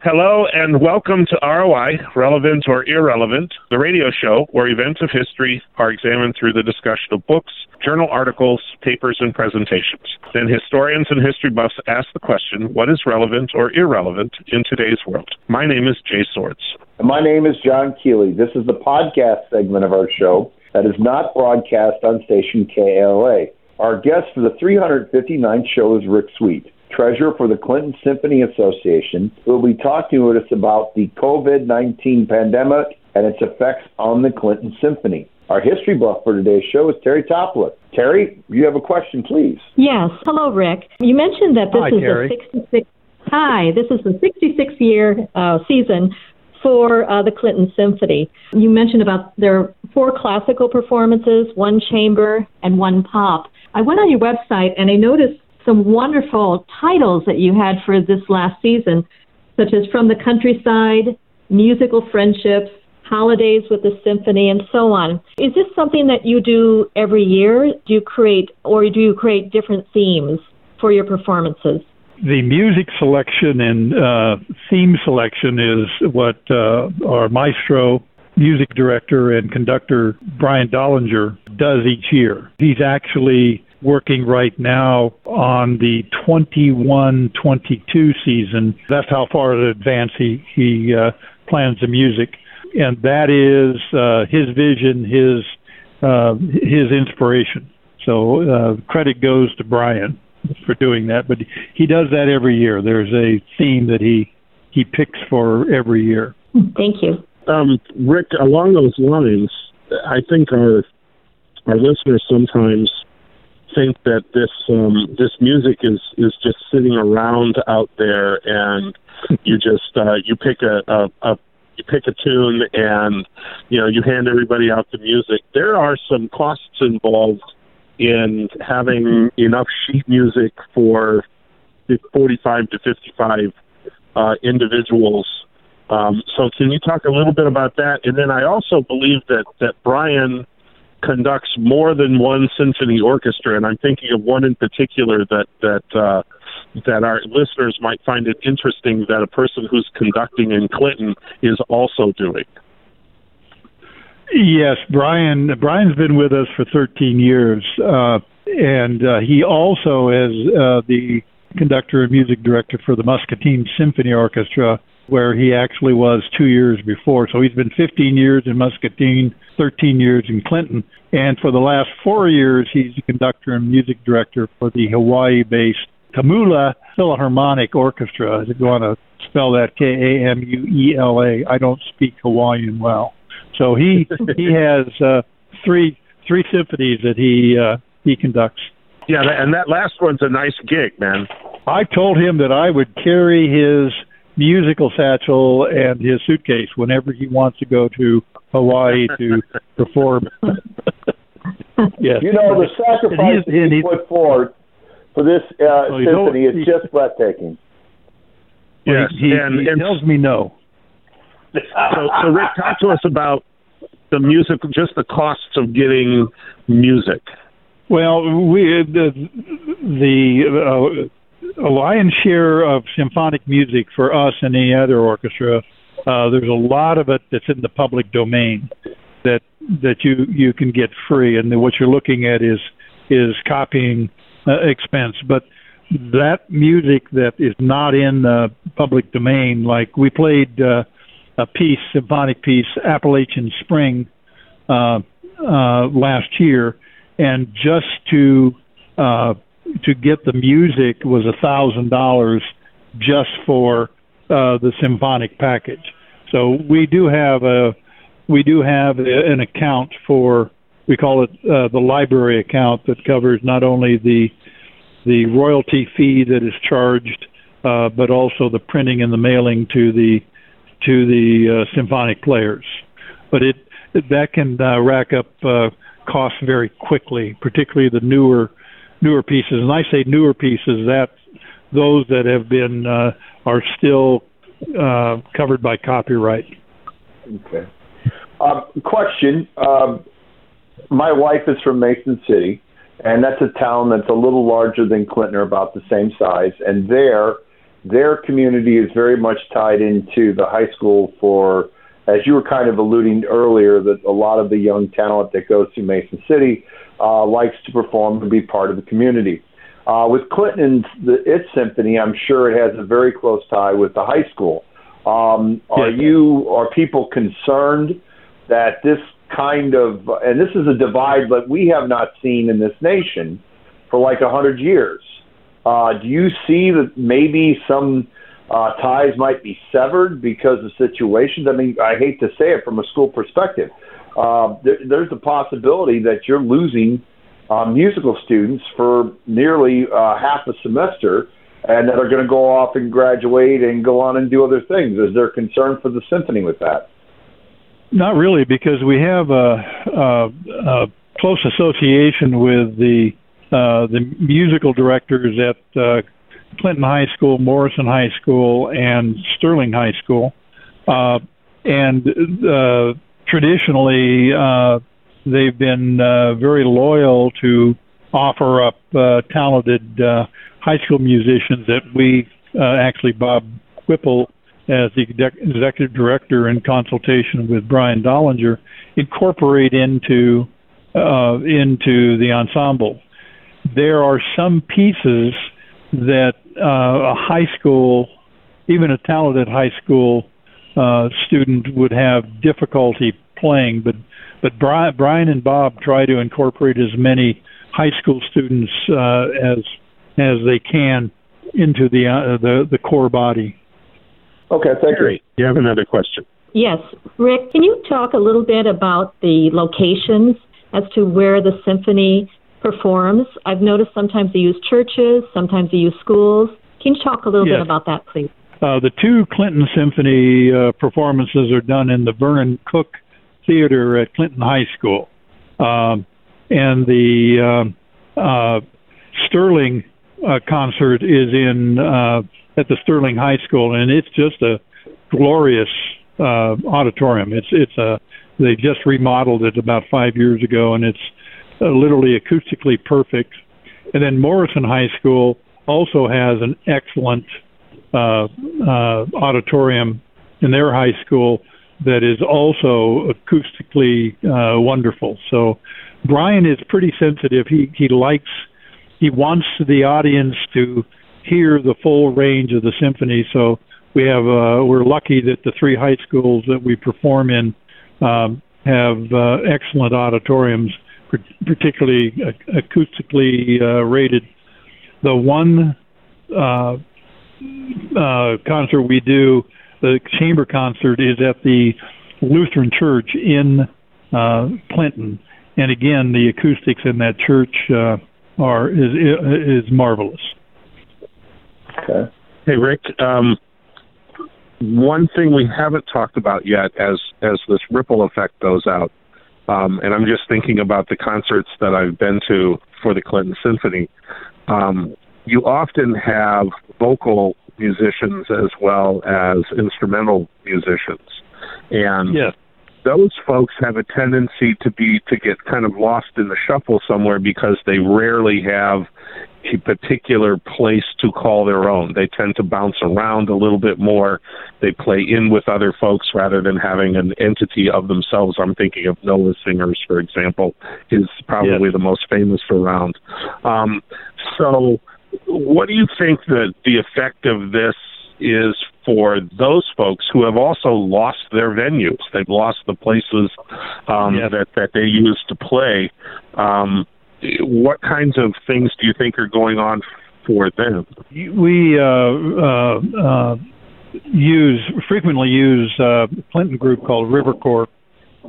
Hello and welcome to ROI, Relevant or Irrelevant, the radio show where events of history are examined through the discussion of books, journal articles, papers, and presentations. Then historians and history buffs ask the question, what is relevant or irrelevant in today's world? My name is Jay Swords. And my name is John Keeley. This is the podcast segment of our show that is not broadcast on station KALA. Our guest for the 359th show is Rick Sweet treasurer for the Clinton Symphony Association, who will be talking with us about the COVID 19 pandemic and its effects on the Clinton Symphony. Our history buff for today's show is Terry Toppler. Terry, you have a question, please. Yes. Hello, Rick. You mentioned that this Hi, is Terry. the 66. Hi, this is the 66th year uh, season for uh, the Clinton Symphony. You mentioned about there are four classical performances, one chamber, and one pop. I went on your website and I noticed some wonderful titles that you had for this last season, such as From the Countryside, Musical Friendships, Holidays with the Symphony, and so on. Is this something that you do every year? Do you create, or do you create different themes for your performances? The music selection and uh, theme selection is what uh, our maestro, music director, and conductor Brian Dollinger does each year. He's actually working right now on the 21 22 season. That's how far in advance he, he uh, plans the music. And that is uh, his vision, his, uh, his inspiration. So uh, credit goes to Brian for doing that. But he does that every year. There's a theme that he, he picks for every year. Thank you. Um, Rick, along those lines, I think our our listeners sometimes think that this um, this music is is just sitting around out there, and you just uh, you pick a, a, a you pick a tune and you know you hand everybody out the music. There are some costs involved in having enough sheet music for 45 to 55 uh, individuals. Um, so, can you talk a little bit about that? And then I also believe that that Brian conducts more than one symphony orchestra, and I'm thinking of one in particular that that uh, that our listeners might find it interesting that a person who's conducting in Clinton is also doing. Yes, Brian. Brian's been with us for 13 years, uh, and uh, he also is uh, the conductor and music director for the Muscatine Symphony Orchestra, where he actually was two years before. So he's been 15 years in Muscatine, 13 years in Clinton, and for the last four years, he's the conductor and music director for the Hawaii-based Kamuela Philharmonic Orchestra. If you want to spell that K A M U E L A, I don't speak Hawaiian well. So he he has uh, three three symphonies that he uh, he conducts. Yeah, and that last one's a nice gig, man. I told him that I would carry his musical satchel and his suitcase whenever he wants to go to Hawaii to perform. yes. You know, the sacrifice And he's- and he he's- put forward for this uh, Well, symphony is just breathtaking. Yes, he, and, he and tells me no. so, so Rick, talk to us about the music, just the costs of getting music. Well, we the the uh, a lion's share of symphonic music for us and any other orchestra. Uh, there's a lot of it that's in the public domain that that you you can get free, and what you're looking at is is copying uh, expense. But that music that is not in the public domain, like we played uh, a piece, symphonic piece, Appalachian Spring, uh, uh, last year, and just to uh, to get the music was a thousand dollars just for uh, the symphonic package. So we do have a we do have a, an account for we call it uh, the library account that covers not only the the royalty fee that is charged, uh, but also the printing and the mailing to the to the uh, symphonic players. But it that can uh, rack up uh, costs very quickly, particularly the newer newer pieces. And I say newer pieces that those that have been uh, are still uh, covered by copyright. Okay. Um, question. Um, my wife is from Mason City, and that's a town that's a little larger than Clinton, or about the same size. And there, their community is very much tied into the high school for, as you were kind of alluding earlier, that a lot of the young talent that goes to Mason City uh, likes to perform and be part of the community. Uh, with Clinton's the, its symphony, I'm sure it has a very close tie with the high school. Um, are Yes. you are people concerned that this kind of and this is a divide that we have not seen in this nation for like a hundred years? Uh, do you see that maybe some uh, ties might be severed because of situations? I mean, I hate to say it from a school perspective. Uh, there, there's a possibility that you're losing uh, musical students for nearly uh, half a semester and that are going to go off and graduate and go on and do other things. Is there concern for the symphony with that? Not really, because we have a, a, a close association with the uh, the musical directors at uh, Clinton High School, Morrison High School, and Sterling High School, uh, and uh, traditionally uh, they've been uh, very loyal to offer up uh, talented uh, high school musicians that we uh, actually Bob Whipple as the executive director in consultation with Brian Dollinger incorporate into uh, into the ensemble. There are some pieces that uh, a high school, even a talented high school uh, student, would have difficulty playing. But but Brian, Brian and Bob try to incorporate as many high school students uh, as as they can into the uh, the the core body. Okay, thank you. Gary, you have another question. Yes. Rick, can you talk a little bit about the locations as to where the symphony performs? I've noticed sometimes they use churches, sometimes they use schools. Can you talk a little Yes. bit about that, please? Uh, the two Clinton Symphony uh, performances are done in the Vernon Cook Theater at Clinton High School, um, and the um, uh, Sterling uh, concert is in uh, at the Sterling High School, and it's just a glorious uh, auditorium. It's it's a they just remodeled it about five years ago, and it's uh, literally acoustically perfect. And then Morrison High School also has an excellent uh, uh, auditorium in their high school that is also acoustically uh, wonderful. So Brian is pretty sensitive. He he likes he wants the audience to hear the full range of the symphony. So we have uh, we're lucky that the three high schools that we perform in um, have uh, excellent auditoriums, particularly acoustically uh, rated. The one uh, uh, concert we do, the chamber concert, is at the Lutheran Church in uh, Clinton, and again, the acoustics in that church uh, are is is marvelous. Okay. Hey, Rick. Um, one thing we haven't talked about yet, as as this ripple effect goes out, um, and I'm just thinking about the concerts that I've been to for the Clinton Symphony. Um, you often have vocal musicians as well as instrumental musicians, and Yes. those folks have a tendency to be to get kind of lost in the shuffle somewhere because they rarely have a particular place to call their own. They tend to bounce around a little bit more. They play in with other folks rather than having an entity of themselves. I'm thinking of Noah Singers, for example, is probably Yes. the most famous around. Um, so, what do you think that the effect of this is for those folks who have also lost their venues? They've lost the places um, Yes. that that they used to play. Um, what kinds of things do you think are going on for them? We uh, uh, uh, use frequently use uh, Clinton group called River Corps,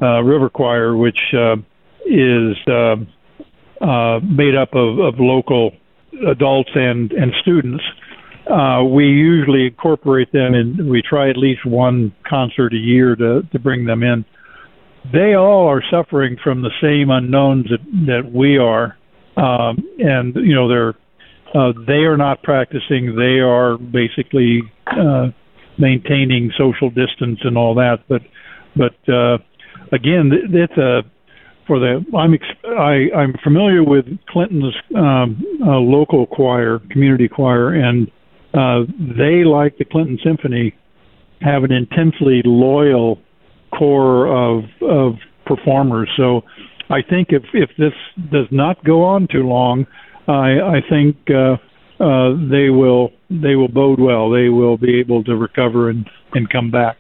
uh, River Choir, which uh, is uh, uh, made up of, of local adults and and students. Uh, we usually incorporate them, and we try at least one concert a year to to bring them in. They all are suffering from the same unknowns that that we are, um, and you know they're uh, they are not practicing. They are basically uh, maintaining social distance and all that. But but uh, again, that's a for the I'm ex- I, I'm familiar with Clinton's um, uh, local choir, community choir, and uh, they, like the Clinton Symphony, have an intensely loyal core of of performers. So I think if if this does not go on too long, I I think uh, uh, they will they will bode well. They will be able to recover and and come back.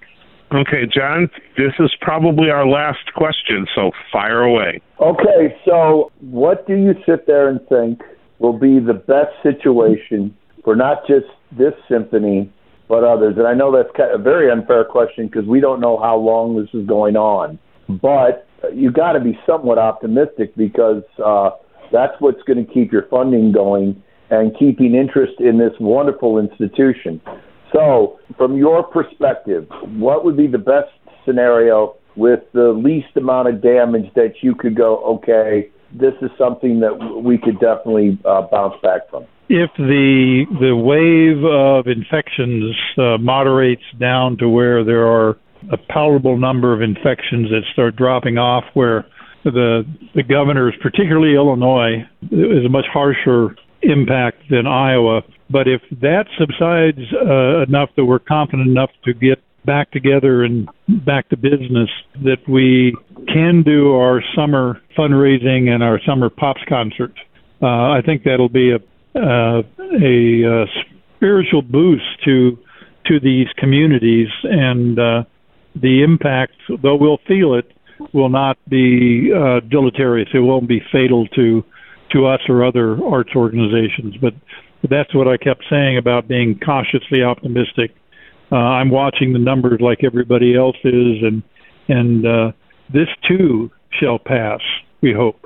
Okay, John, this is probably our last question, so fire away. Okay, so what do you sit there and think will be the best situation for not just this symphony, but others? And I know that's kind of a very unfair question because we don't know how long this is going on, but you got to be somewhat optimistic because uh, that's what's going to keep your funding going and keeping interest in this wonderful institution. So, from your perspective, what would be the best scenario with the least amount of damage that you could go, okay, this is something that we could definitely uh, bounce back from? If the the wave of infections uh, moderates down to where there are a palatable number of infections that start dropping off, where the the governors, particularly Illinois, is a much harsher impact than Iowa. But if that subsides uh, enough that we're confident enough to get back together and back to business, that we can do our summer fundraising and our summer pops concert, uh, I think that'll be a uh, a, a spiritual boost to to these communities, and uh, the impact, though we'll feel it, will not be uh, deleterious. It won't be fatal to to us or other arts organizations. But that's what I kept saying about being cautiously optimistic. Uh, I'm watching the numbers like everybody else is, and and uh, this too shall pass. We hope.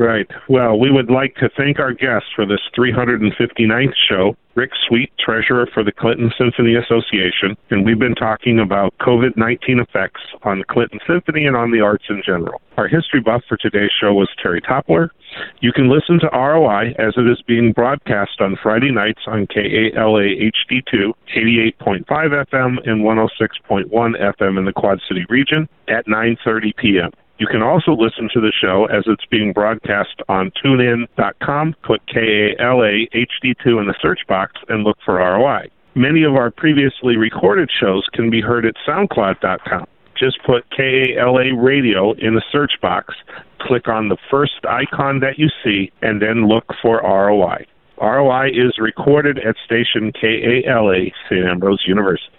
Right. Well, we would like to thank our guest for this 359th show, Rick Sweet, treasurer for the Clinton Symphony Association, and we've been talking about COVID 19 effects on the Clinton Symphony and on the arts in general. Our history buff for today's show was Terry Toppler. You can listen to ROI as it is being broadcast on Friday nights on KALA HD2, 88.5 FM and 106.1 FM in the Quad City region at 9:30 p.m. You can also listen to the show as it's being broadcast on tunein.com. Put KALA HD2 in the search box and look for ROI. Many of our previously recorded shows can be heard at SoundCloud.com. Just put KALA Radio in the search box, click on the first icon that you see, and then look for ROI. ROI is recorded at station KALA, St. Ambrose University.